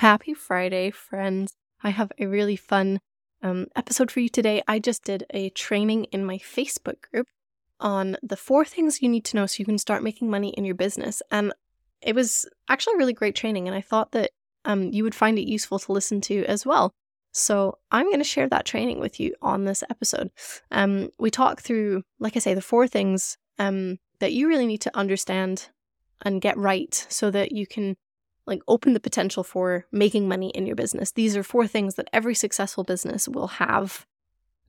Happy Friday, friends. I have a really fun um, episode for you today. I just did a training in my Facebook group on the four things you need to know so you can start making money in your business. And it was actually a really great training, and I thought that um, you would find it useful to listen to as well. So I'm going to share that training with you on this episode. Um, we talk through, like I say, the four things um, that you really need to understand and get right so that you can like open the potential for making money in your business. These are four things that every successful business will have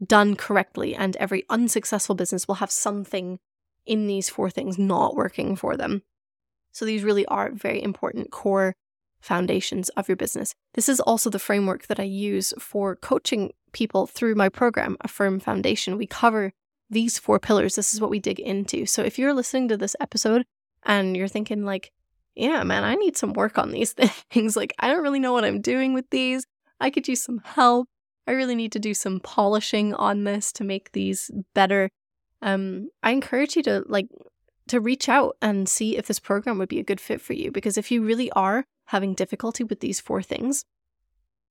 done correctly and every unsuccessful business will have something in these four things not working for them. So these really are very important core foundations of your business. This is also the framework that I use for coaching people through my program, A Firm Foundation. We cover these four pillars. This is what we dig into. So if you're listening to this episode and you're thinking like, yeah, man, I need some work on these things. like, I don't really know what I'm doing with these. I could use some help. I really need to do some polishing on this to make these better. Um, I encourage you to like to reach out and see if this program would be a good fit for you because if you really are having difficulty with these four things,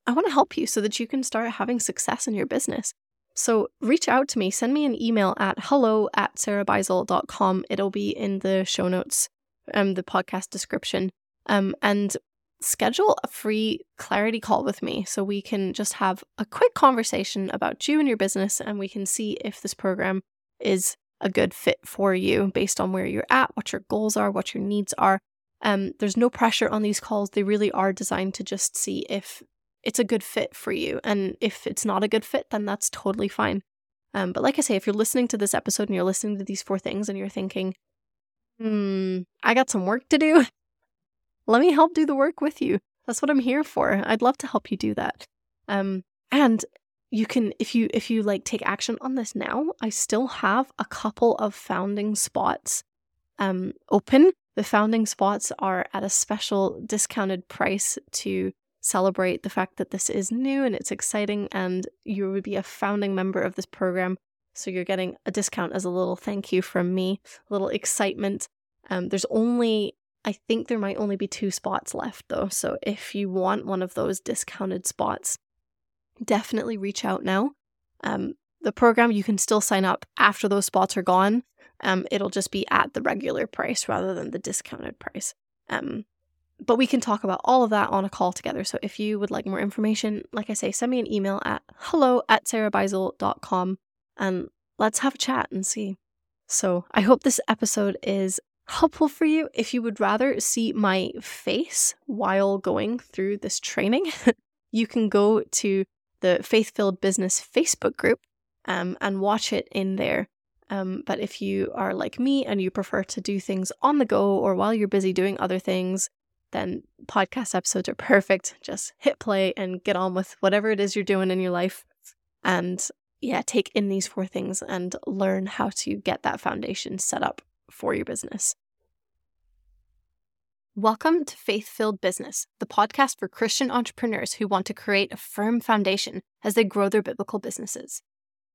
I want to help you so that you can start having success in your business. So reach out to me, send me an email at hello at sarahbeisel.com. It'll be in the show notes um, the podcast description, um, and schedule a free clarity call with me so we can just have a quick conversation about you and your business and we can see if this program is a good fit for you based on where you're at, what your goals are, what your needs are. Um, there's no pressure on these calls. They really are designed to just see if it's a good fit for you. And if it's not a good fit, then that's totally fine. Um, but like I say, if you're listening to this episode and you're listening to these four things and you're thinking, hmm, I got some work to do. Let me help do the work with you. That's what I'm here for. I'd love to help you do that. Um, and you can if you if you like take action on this now, I still have a couple of founding spots um open. The founding spots are at a special discounted price to celebrate the fact that this is new and it's exciting and you would be a founding member of this program so you're getting a discount as a little thank you from me, a little excitement. Um, there's only, I think there might only be two spots left though. So if you want one of those discounted spots, definitely reach out now. Um, the program, you can still sign up after those spots are gone. Um, it'll just be at the regular price rather than the discounted price. Um, but we can talk about all of that on a call together. So if you would like more information, like I say, send me an email at hello at sarahbeisel.com and let's have a chat and see. So I hope this episode is helpful for you. If you would rather see my face while going through this training, you can go to the Faith Filled Business Facebook group um, and watch it in there. Um, but if you are like me and you prefer to do things on the go or while you're busy doing other things, then podcast episodes are perfect. Just hit play and get on with whatever it is you're doing in your life. And yeah, take in these four things and learn how to get that foundation set up for your business. Welcome to Faith Filled Business, the podcast for Christian entrepreneurs who want to create a firm foundation as they grow their biblical businesses.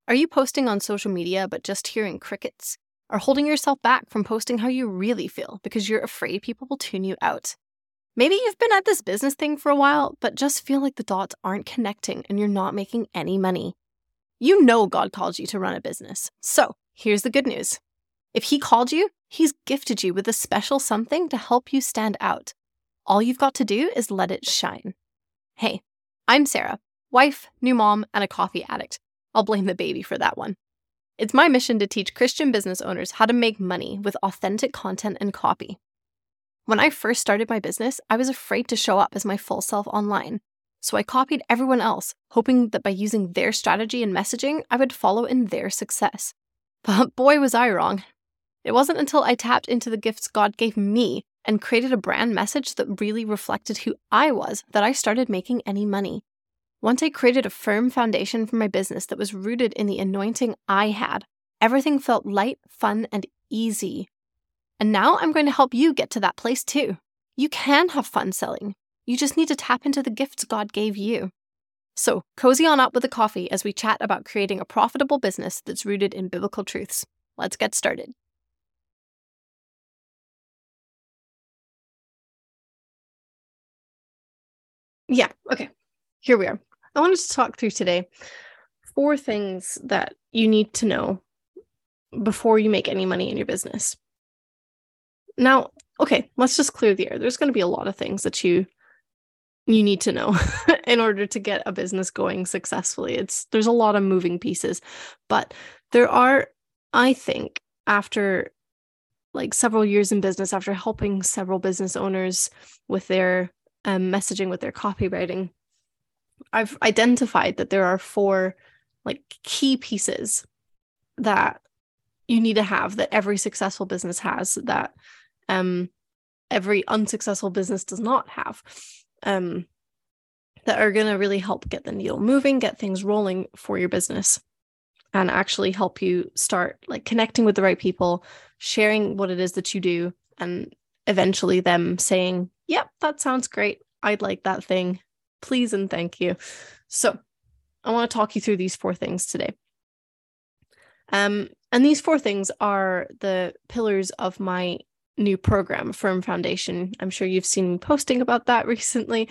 Are you posting on social media but just hearing crickets? Or holding yourself back from posting how you really feel because you're afraid people will tune you out? Maybe you've been at this business thing for a while, but just feel like the dots aren't connecting and you're not making any money. You know God called you to run a business. So here's the good news if He called you, He's gifted you with a special something to help you stand out. All you've got to do is let it shine. Hey, I'm Sarah, wife, new mom, and a coffee addict. I'll blame the baby for that one. It's my mission to teach Christian business owners how to make money with authentic content and copy. When I first started my business, I was afraid to show up as my full self online so I copied everyone else, hoping that by using their strategy and messaging, I would follow in their success. But boy, was I wrong. It wasn't until I tapped into the gifts God gave me and created a brand message that really reflected who I was that I started making any money. Once I created a firm foundation for my business that was rooted in the anointing I had, everything felt light, fun, and easy. And now I'm going to help you get to that place too. You can have fun selling. You just need to tap into the gifts God gave you. So, cozy on up with a coffee as we chat about creating a profitable business that's rooted in biblical truths. Let's get started. yeah, okay. Here we are. I wanted to talk through today four things that you need to know before you make any money in your business. Now, okay, let's just clear the air. There's going to be a lot of things that you you need to know in order to get a business going successfully. It's there's a lot of moving pieces, but there are I think after like several years in business after helping several business owners with their um, messaging with their copywriting I've identified that there are four like key pieces that you need to have that every successful business has that um every unsuccessful business does not have um that are going to really help get the needle moving get things rolling for your business and actually help you start like connecting with the right people sharing what it is that you do and eventually them saying yep that sounds great. I'd like that thing. Please and thank you. So I want to talk you through these four things today. Um, and these four things are the pillars of my new program, Firm Foundation. I'm sure you've seen me posting about that recently.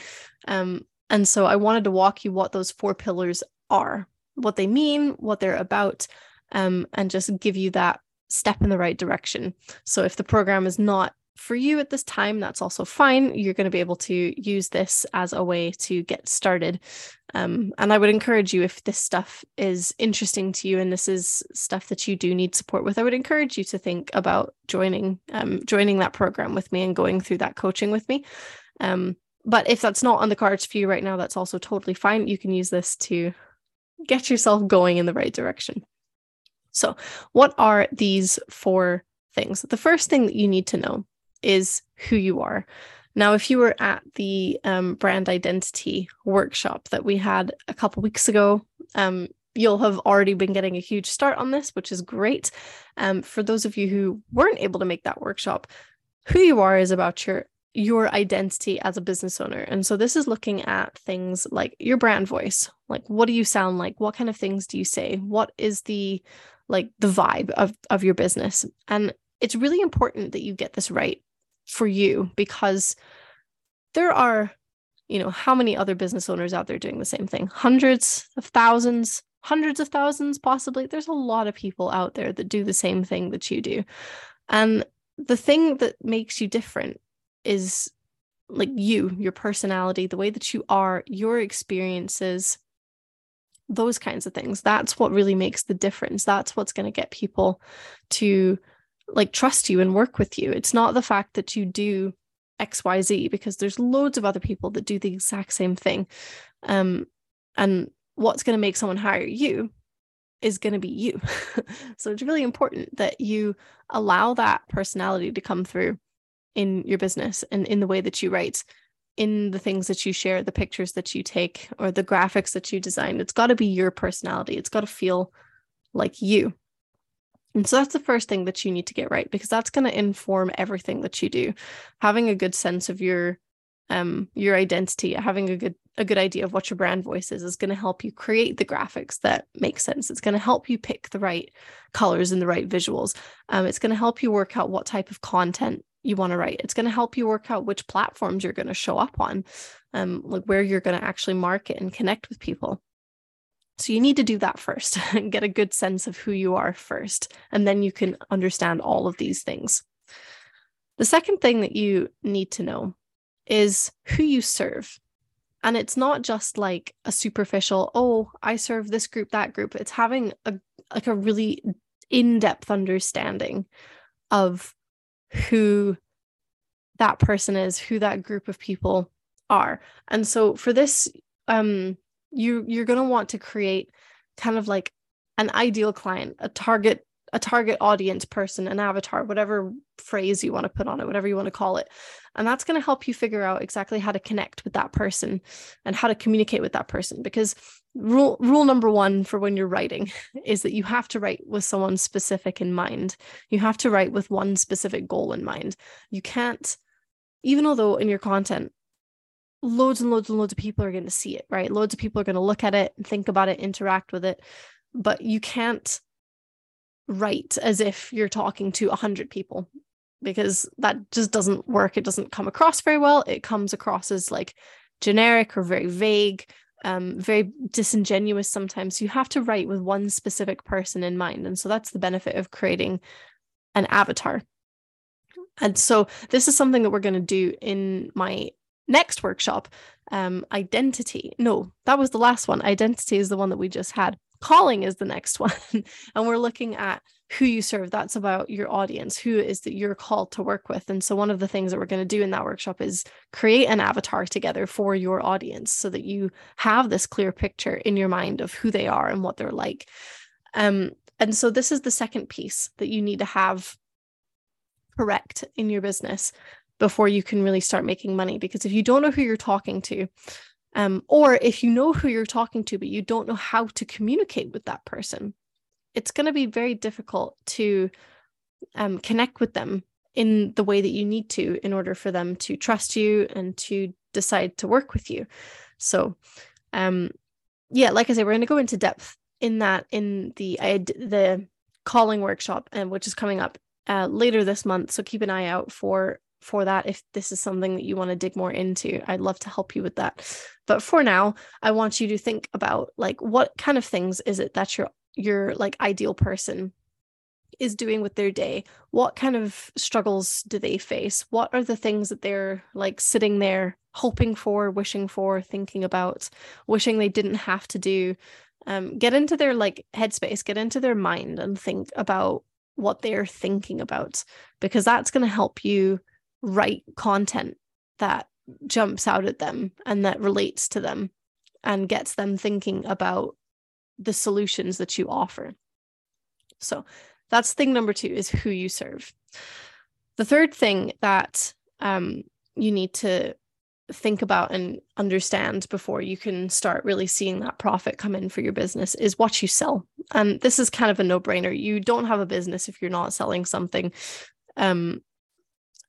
Um, and so I wanted to walk you what those four pillars are, what they mean, what they're about, um, and just give you that step in the right direction. So if the program is not for you at this time, that's also fine. You're going to be able to use this as a way to get started. Um, and I would encourage you, if this stuff is interesting to you and this is stuff that you do need support with, I would encourage you to think about joining um, joining that program with me and going through that coaching with me. Um, but if that's not on the cards for you right now, that's also totally fine. You can use this to get yourself going in the right direction. So, what are these four things? The first thing that you need to know is who you are. Now, if you were at the um, brand identity workshop that we had a couple weeks ago, um, you'll have already been getting a huge start on this, which is great. Um, for those of you who weren't able to make that workshop, who you are is about your your identity as a business owner. And so this is looking at things like your brand voice. Like what do you sound like? What kind of things do you say? What is the like the vibe of of your business? And it's really important that you get this right for you because there are you know how many other business owners out there doing the same thing? Hundreds of thousands hundreds of thousands possibly. There's a lot of people out there that do the same thing that you do. And the thing that makes you different is like you your personality the way that you are your experiences those kinds of things. That's what really makes the difference. That's what's going to get people to like trust you and work with you. It's not the fact that you do XYZ because there's loads of other people that do the exact same thing. Um, and what's going to make someone hire you is going to be you. so it's really important that you allow that personality to come through in your business and in the way that you write, in the things that you share, the pictures that you take, or the graphics that you design. It's got to be your personality. It's got to feel like you. And so that's the first thing that you need to get right because that's going to inform everything that you do. Having a good sense of your um your identity, having a good a good idea of what your brand voice is is going to help you create the graphics that make sense. It's going to help you pick the right colors and the right visuals. Um, it's going to help you work out what type of content you want to write. It's going to help you work out which platforms you're going to show up on, um, like where you're going to actually market and connect with people. So you need to do that first and get a good sense of who you are first. And then you can understand all of these things. The second thing that you need to know is who you serve. And it's not just like a superficial, oh, I serve this group, that group. It's having a like a really in-depth understanding of who that person is, who that group of people are. And so for this um you you're going to want to create kind of like an ideal client a target a target audience person an avatar whatever phrase you want to put on it whatever you want to call it. And that's going to help you figure out exactly how to connect with that person and how to communicate with that person. Because rule rule number 1 for when you're writing is that you have to write with someone specific in mind. You have to write with one specific goal in mind. You can't even although in your content loads and loads and loads of people are going to see it, right? Loads of people are going to look at it and think about it, interact with it. But you can't write as if you're talking to a hundred people because that just doesn't work. It doesn't come across very well. It comes across as like generic or very vague um, very disingenuous sometimes. You have to write with one specific person in mind. And so that's the benefit of creating an avatar. And so this is something that we're going to do in my next workshop. Um, identity. No, that was the last one. Identity is the one that we just had. Calling is the next one. and we're looking at who you serve. That's about your audience, who is that you're called to work with. And so one of the things that we're going to do in that workshop is create an avatar together for your audience so that you have this clear picture in your mind of who they are and what they're like. Um, and so this is the second piece that you need to have correct in your business before you can really start making money. Because if you don't know who you're talking to, um, or if you know who you're talking to, but you don't know how to communicate with that person, it's going to be very difficult to um, connect with them in the way that you need to in order for them to trust you and to decide to work with you. So, um, yeah, like I said, we're going to go into depth in that in the the calling workshop, and which is coming up uh, later this month. So keep an eye out for for that if this is something that you want to dig more into. I'd love to help you with that. But for now i want you to think about like what kind of things is it that your your like ideal person is doing with their day? What kind of struggles do they face? What are the things that they're like sitting there hoping for wishing for thinking about wishing they didn't have to do? Um, get into their like headspace get into their mind and think about what they're thinking about because that's going to help you write content that jumps out at them and that relates to them and gets them thinking about the solutions that you offer. So that's thing number two is who you serve. The third thing that um, you need to think about and understand before you can start really seeing that profit come in for your business is what you sell. And this is kind of a no brainer. You don't have a business if you're not selling something. Um,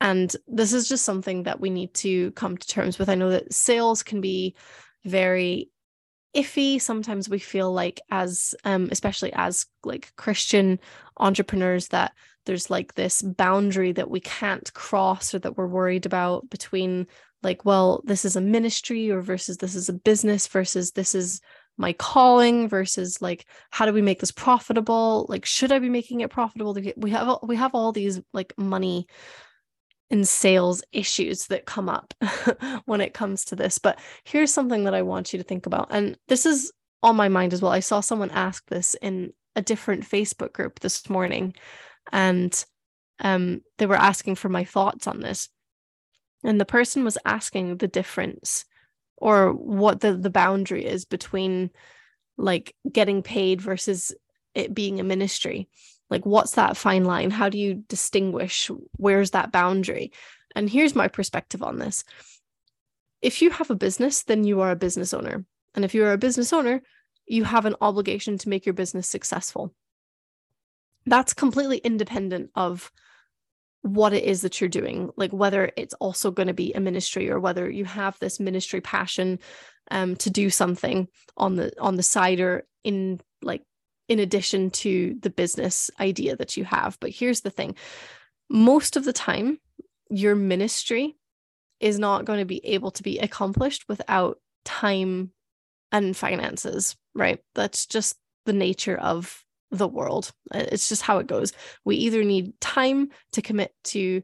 and this is just something that we need to come to terms with. I know that sales can be very iffy. Sometimes we feel like as um especially as like Christian entrepreneurs that there's like this boundary that we can't cross or that we're worried about between like well this is a ministry or versus this is a business versus this is my calling versus like how do we make this profitable like should i be making it profitable we have we have all these like money and sales issues that come up when it comes to this. But here's something that I want you to think about. And this is on my mind as well. I saw someone ask this in a different Facebook group this morning, and um, they were asking for my thoughts on this. And the person was asking the difference or what the, the boundary is between like getting paid versus it being a ministry like what's that fine line? How do you distinguish where's that boundary? And here's my perspective on this. If you have a business then you are a business owner. And if you're a business owner you have an obligation to make your business successful. That's completely independent of what it is that you're doing like whether it's also going to be a ministry or whether you have this ministry passion um, to do something on the on the side or in like in addition to the business idea that you have. But here's the thing most of the time, your ministry is not going to be able to be accomplished without time and finances, right? That's just the nature of the world. It's just how it goes. We either need time to commit to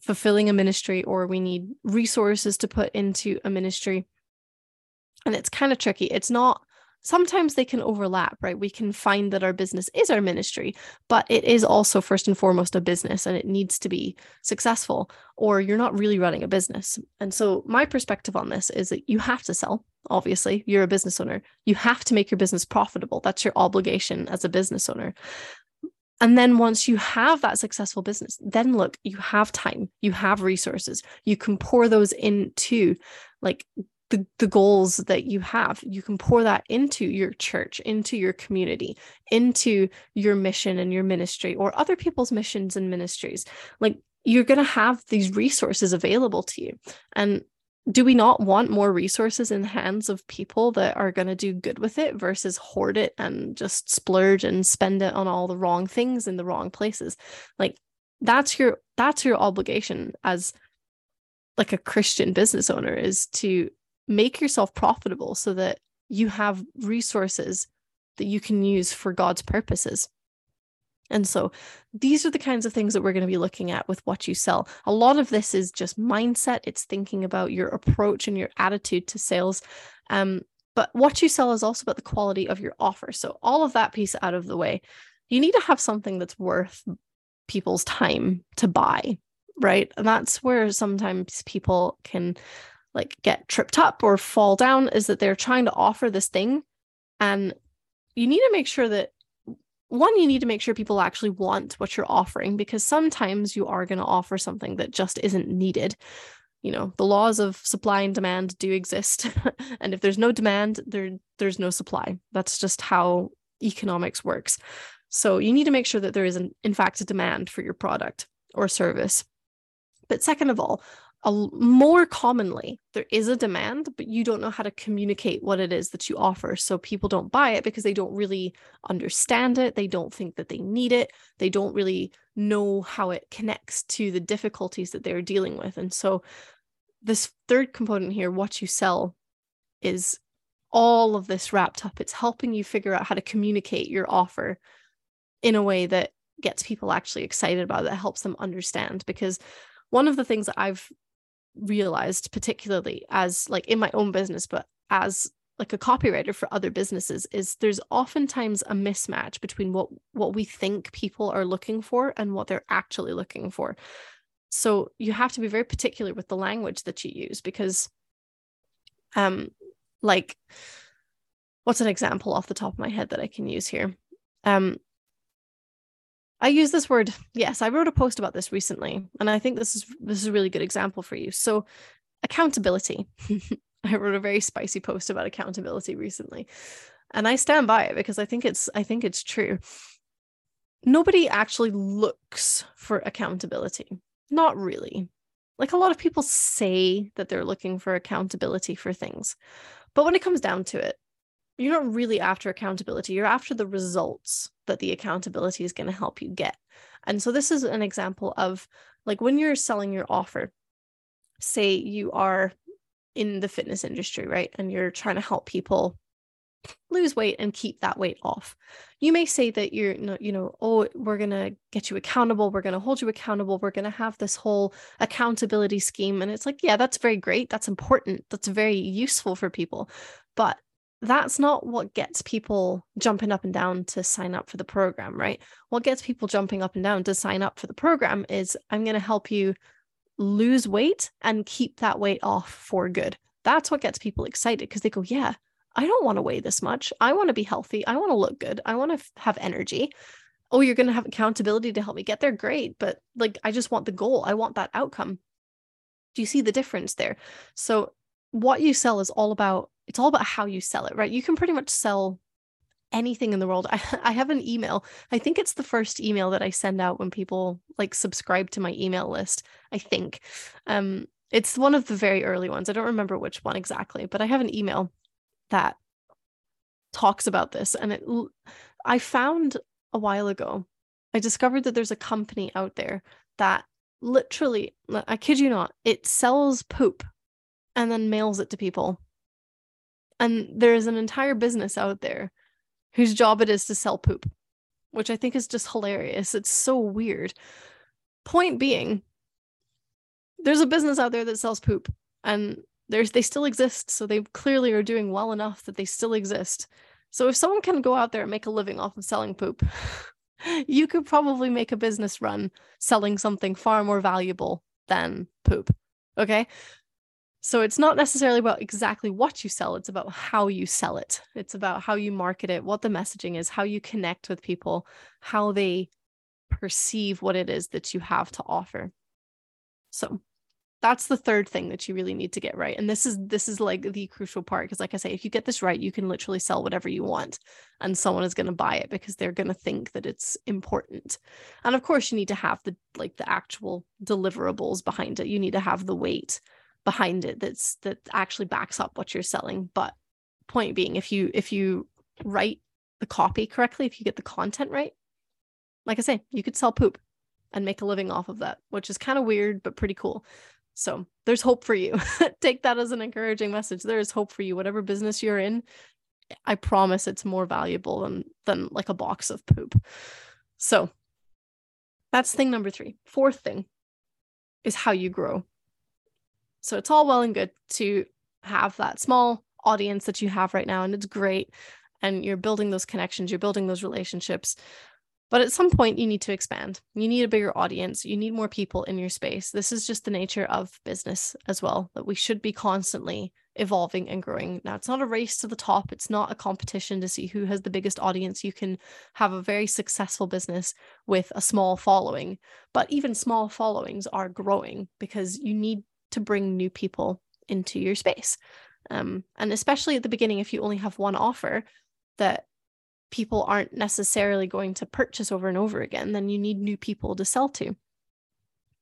fulfilling a ministry or we need resources to put into a ministry. And it's kind of tricky. It's not sometimes they can overlap, right? We can find that our business is our ministry, but it is also first and foremost a business and it needs to be successful, or you're not really running a business. And so, my perspective on this is that you have to sell. Obviously, you're a business owner. You have to make your business profitable. That's your obligation as a business owner. And then once you have that successful business, then look, you have time, you have resources, you can pour those into like the, the goals that you have you can pour that into your church into your community into your mission and your ministry or other people's missions and ministries. Like you're going to have these resources available to you. And do we not want more resources in the hands of people that are going to do good with it versus hoard it and just splurge and spend it on all the wrong things in the wrong places? Like that's your that's your obligation as like a christian business owner is to make yourself profitable so that you have resources that you can use for God's purposes. And so these are the kinds of things that we're going to be looking at with what you sell. A lot of this is just mindset, it's thinking about your approach and your attitude to sales. Um, but what you sell is also about the quality of your offer. So, all of that piece out of the way, you need to have something that's worth people's time to buy, right? And that's where sometimes people can like get tripped up or fall down is that they're trying to offer this thing. And you need to make sure that one you need to make sure people actually want what you're offering because sometimes you are going to offer something that just isn't needed. You know the laws of supply and demand do exist. And if there's no demand there there's no supply. That's just how economics works. So you need to make sure that there is an, in fact a demand for your product or service. But second of all a, more commonly there is a demand but you don't know how to communicate what it is that you offer. So people don't buy it because they don't really understand it. They don't think that they need it. They don't really know how it connects to the difficulties that they're dealing with. And so this third component here what you sell is all of this wrapped up. It's helping you figure out how to communicate your offer in a way that gets people actually excited about it that helps them understand. Because one of the things that I've realized particularly as like in my own business but as like a copywriter for other businesses is there's oftentimes a mismatch between what what we think people are looking for and what they're actually looking for. So you have to be very particular with the language that you use because um like what's an example off the top of my head that i can use here? Um I use this word. Yes, I wrote a post about this recently, and I think this is this is a really good example for you. So, accountability. I wrote a very spicy post about accountability recently, and I stand by it because I think it's I think it's true. Nobody actually looks for accountability. Not really. Like a lot of people say that they're looking for accountability for things. But when it comes down to it, you're not really after accountability you're after the results that the accountability is going to help you get. And so this is an example of like when you're selling your offer say you are in the fitness industry right and you're trying to help people lose weight and keep that weight off. You may say that you're you know oh we're going to get you accountable we're going to hold you accountable we're going to have this whole accountability scheme. And it's like yeah that's very great that's important that's very useful for people. But that's not what gets people jumping up and down to sign up for the program, right? What gets people jumping up and down to sign up for the program is I'm going to help you lose weight and keep that weight off for good. That's what gets people excited because they go, Yeah, I don't want to weigh this much. I want to be healthy. I want to look good. I want to f- have energy. Oh, you're going to have accountability to help me get there. Great. But like, I just want the goal. I want that outcome. Do you see the difference there? So, what you sell is all about it's all about how you sell it, right? You can pretty much sell anything in the world. I, I have an email. I think it's the first email that I send out when people like subscribe to my email list. I think. Um, it's one of the very early ones. I don't remember which one exactly, but I have an email that talks about this. And it I found a while ago, I discovered that there's a company out there that literally, I kid you not, it sells poop and then mails it to people and there's an entire business out there whose job it is to sell poop, which I think is just hilarious. It's so weird. Point being, there's a business out there that sells poop and there's they still exist, so they clearly are doing well enough that they still exist. So if someone can go out there and make a living off of selling poop, you could probably make a business run selling something far more valuable than poop. Okay? So it's not necessarily about exactly what you sell, it's about how you sell it. It's about how you market it, what the messaging is, how you connect with people, how they perceive what it is that you have to offer. So that's the third thing that you really need to get right. And this is this is like the crucial part because like I say if you get this right, you can literally sell whatever you want and someone is going to buy it because they're going to think that it's important. And of course you need to have the like the actual deliverables behind it. You need to have the weight behind it that's that actually backs up what you're selling but point being if you if you write the copy correctly if you get the content right like i say you could sell poop and make a living off of that which is kind of weird but pretty cool So there's hope for you. Take that as an encouraging message. There is hope for you. Whatever business you're in, I promise it's more valuable than than like a box of poop. So that's thing number three. Fourth thing is how you grow. So it's all well and good to have that small audience that you have right now, and it's great. And you're building those connections, you're building those relationships. But at some point, you need to expand. You need a bigger audience. You need more people in your space. This is just the nature of business as well, that we should be constantly evolving and growing. Now, it's not a race to the top, it's not a competition to see who has the biggest audience. You can have a very successful business with a small following, but even small followings are growing because you need to bring new people into your space. Um, and especially at the beginning, if you only have one offer that people aren't necessarily going to purchase over and over again, then you need new people to sell to.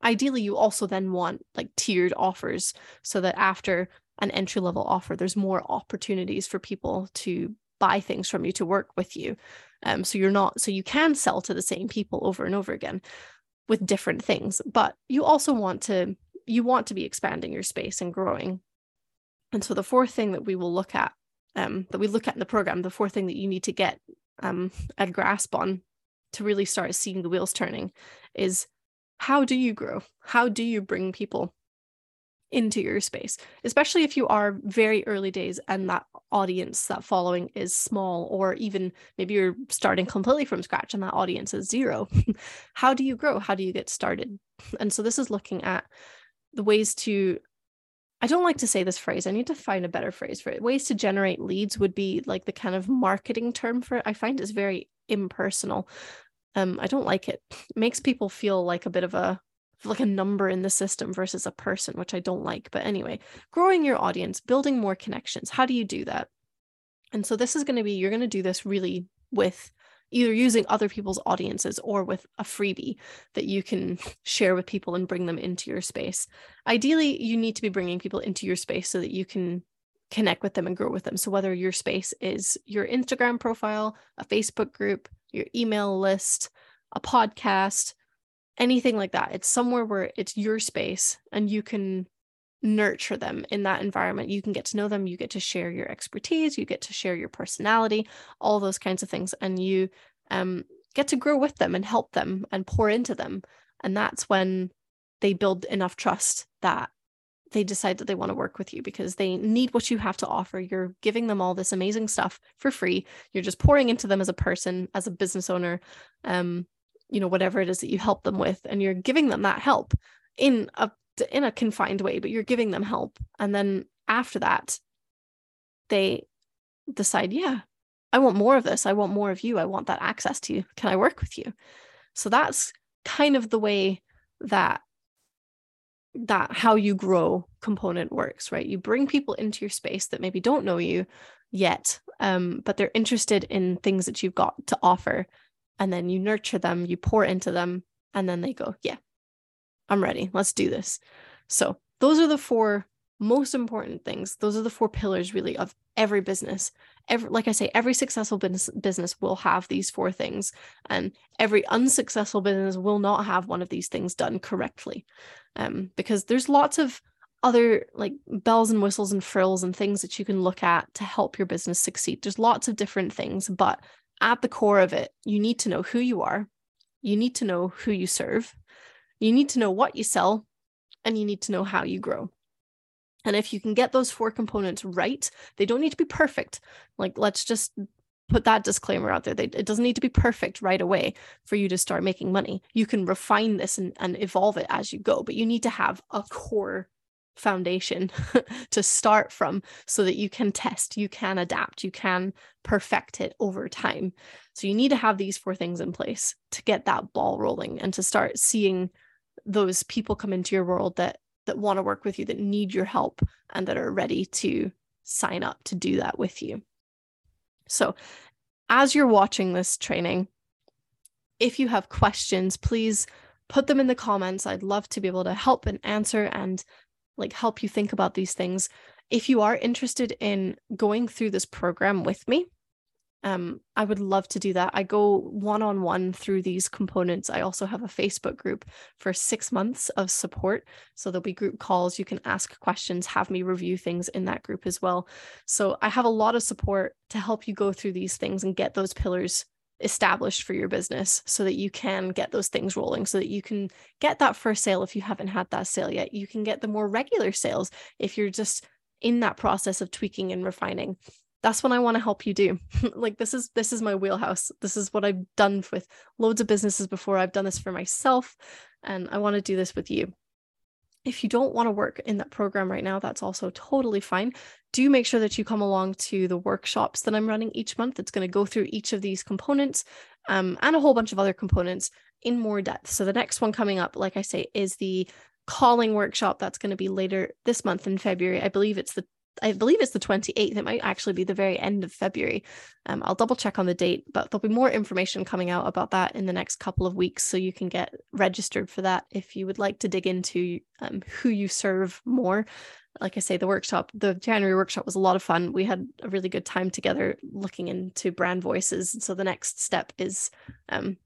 Ideally, you also then want like tiered offers so that after an entry level offer, there's more opportunities for people to buy things from you to work with you. Um, so you're not, so you can sell to the same people over and over again with different things, but you also want to, you want to be expanding your space and growing. And so the fourth thing that we will look at um, that we look at in the program, the fourth thing that you need to get um, a grasp on to really start seeing the wheels turning is how do you grow? How do you bring people into your space, especially if you are very early days and that audience, that following is small, or even maybe you're starting completely from scratch and that audience is zero. how do you grow? How do you get started? And so this is looking at the ways to I don't like to say this phrase. I need to find a better phrase for it. Ways to generate leads would be like the kind of marketing term for it. I find it's very impersonal. Um, I don't like it. it. Makes people feel like a bit of a like a number in the system versus a person, which I don't like. But anyway, growing your audience, building more connections. How do you do that? And so this is going to be you're going to do this really with either using other people's audiences or with a freebie that you can share with people and bring them into your space. Ideally, you need to be bringing people into your space so that you can connect with them and grow with them. So, whether your space is your Instagram profile, a Facebook group, your email list, a podcast, anything like that, it's somewhere where it's your space and you can nurture them in that environment. You can get to know them, you get to share your expertise, you get to share your personality, all those kinds of things. And you um, get to grow with them and help them and pour into them. And that's when they build enough trust that they decide that they want to work with you because they need what you have to offer. You're giving them all this amazing stuff for free. You're just pouring into them as a person, as a business owner, um, you know, whatever it is that you help them with, and you're giving them that help in a in a confined way, but you're giving them help. And then after that, they decide, yeah, I want more of this. I want more of you. I want that access to you. Can I work with you? So that's kind of the way that that how you grow component works, right? You bring people into your space that maybe don't know you yet, um, but they're interested in things that you've got to offer. And then you nurture them, you pour into them, and then they go, yeah, I'm ready. Let's do this. So, those are the four most important things. Those are the four pillars really of every business. Every like I say every successful business business will have these four things and every unsuccessful business will not have one of these things done correctly. Um because there's lots of other like bells and whistles and frills and things that you can look at to help your business succeed. There's lots of different things, but at the core of it, you need to know who you are. You need to know who you serve you need to know what you sell and you need to know how you grow. And if you can get those four components right, they don't need to be perfect. Like, let's just put that disclaimer out there. They, it doesn't need to be perfect right away for you to start making money. You can refine this and, and evolve it as you go, but you need to have a core foundation to start from so that you can test, you can adapt, you can perfect it over time. So you need to have these four things in place to get that ball rolling and to start seeing those people come into your world that that want to work with you that need your help and that are ready to sign up to do that with you. So as you're watching this training if you have questions please put them in the comments. I'd love to be able to help and answer and like help you think about these things. If you are interested in going through this program with me um, I would love to do that. I go one on one through these components. I also have a Facebook group for six months of support. So there'll be group calls. You can ask questions, have me review things in that group as well. So I have a lot of support to help you go through these things and get those pillars established for your business so that you can get those things rolling so that you can get that first sale if you haven't had that sale yet you can get the more regular sales if you're just in that process of tweaking and refining that's what I want to help you do. like this is this is my wheelhouse. This is what I've done with loads of businesses before. I've done this for myself and I want to do this with you. If you don't want to work in that program right now, that's also totally fine. Do make sure that you come along to the workshops that I'm running each month. It's going to go through each of these components um, and a whole bunch of other components in more depth. So the next one coming up, like I say, is the calling workshop that's going to be later this month in February. I believe it's the I believe it's the 28th. It might actually be the very end of February. Um, I'll double check on the date, but there'll be more information coming out about that in the next couple of weeks. So you can get registered for that if you would like to dig into um, who you serve more. Like I say, the workshop, the January workshop was a lot of fun. We had a really good time together looking into brand voices. So the next step is um,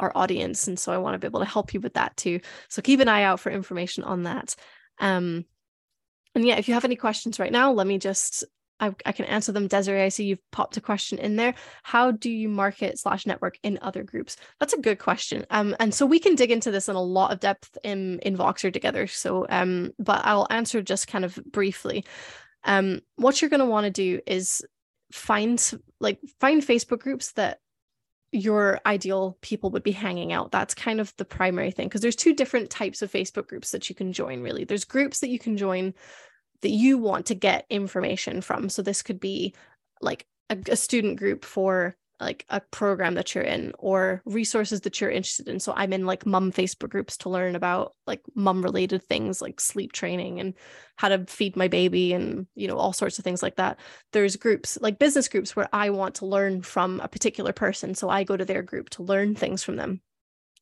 our audience. And so I want to be able to help you with that too. So keep an eye out for information on that. Um, and yeah, if you have any questions right now, let me just I, I, can answer them. Desiree, I see you've popped a question in there. How do you market slash network in other groups? That's a good question. Um, and so we can dig into this in a lot of depth in in Voxer together. So, um, but I'll answer just kind of briefly. Um, what you're going to want to do is find like find Facebook groups that your ideal people would be hanging out. That's kind of the primary thing because there's two different types of Facebook groups that you can join, really. There's groups that you can join that you want to get information from. So this could be like a, a student group for like a program that you're in or resources that you're interested in. So I'm in like mum Facebook groups to learn about like mum related things like sleep training and how to feed my baby and you know all sorts of things like that. There's groups like business groups where I want to learn from a particular person, so I go to their group to learn things from them.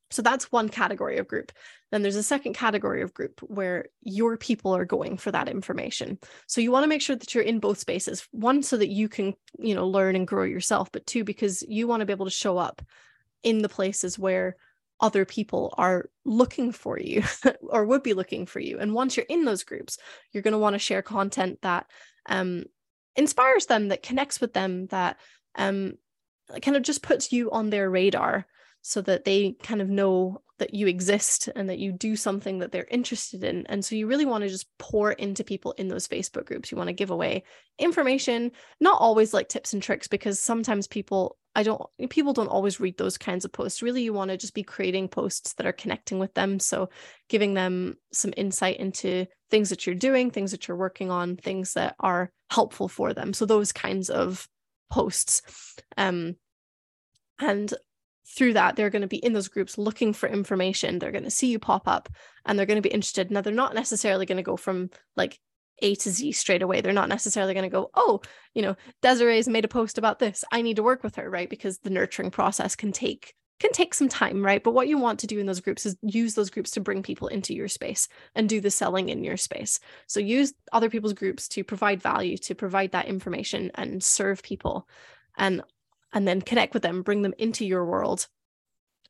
So that's one category of group. Then there's a second category of group where your people are going for that information. So you want to make sure that you're in both spaces. One, so that you can, you know, learn and grow yourself, but two, because you want to be able to show up in the places where other people are looking for you or would be looking for you. And once you're in those groups, you're going to want to share content that um, inspires them, that connects with them, that um, kind of just puts you on their radar so that they kind of know that you exist and that you do something that they're interested in. And so you really want to just pour into people in those Facebook groups. You want to give away information, not always like tips and tricks, because sometimes people, I don't, people don't always read those kinds of posts. Really, you want to just be creating posts that are connecting with them. So giving them some insight into things that you're doing, things that you're working on, things that are helpful for them. So those kinds of posts. Um, and through that, they're going to be in those groups looking for information. They're going to see you pop up and they're going to be interested. Now, they're not necessarily going to go from like A to Z straight away. They're not necessarily going to go, oh, you know, Desiree's made a post about this. I need to work with her, right? Because the nurturing process can take can take some time, right? But what you want to do in those groups is use those groups to bring people into your space and do the selling in your space. So use other people's groups to provide value, to provide that information and serve people. And and then connect with them, bring them into your world.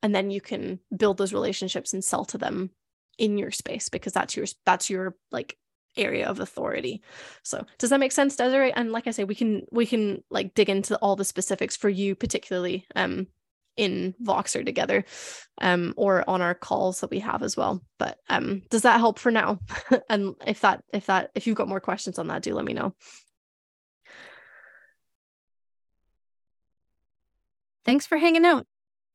And then you can build those relationships and sell to them in your space because that's your that's your like area of authority. So does that make sense, Desiree? And like I say, we can we can like dig into all the specifics for you particularly um in Voxer together um or on our calls that we have as well. But um does that help for now? and if that if that if you've got more questions on that, do let me know. Thanks for hanging out.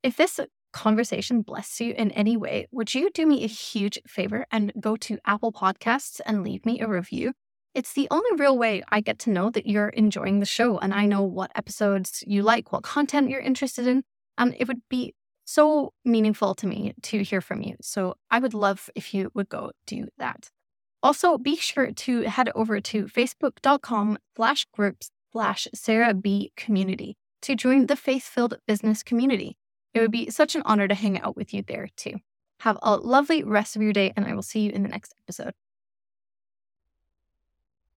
If this conversation blessed you in any way, would you do me a huge favor and go to Apple Podcasts and leave me a review? It's the only real way I get to know that you're enjoying the show and I know what episodes you like, what content you're interested in. And it would be so meaningful to me to hear from you. So I would love if you would go do that. Also, be sure to head over to facebook.com slash groups slash Sarah B community to join the faith filled business community. It would be such an honor to hang out with you there too. Have a lovely rest of your day, and I will see you in the next episode.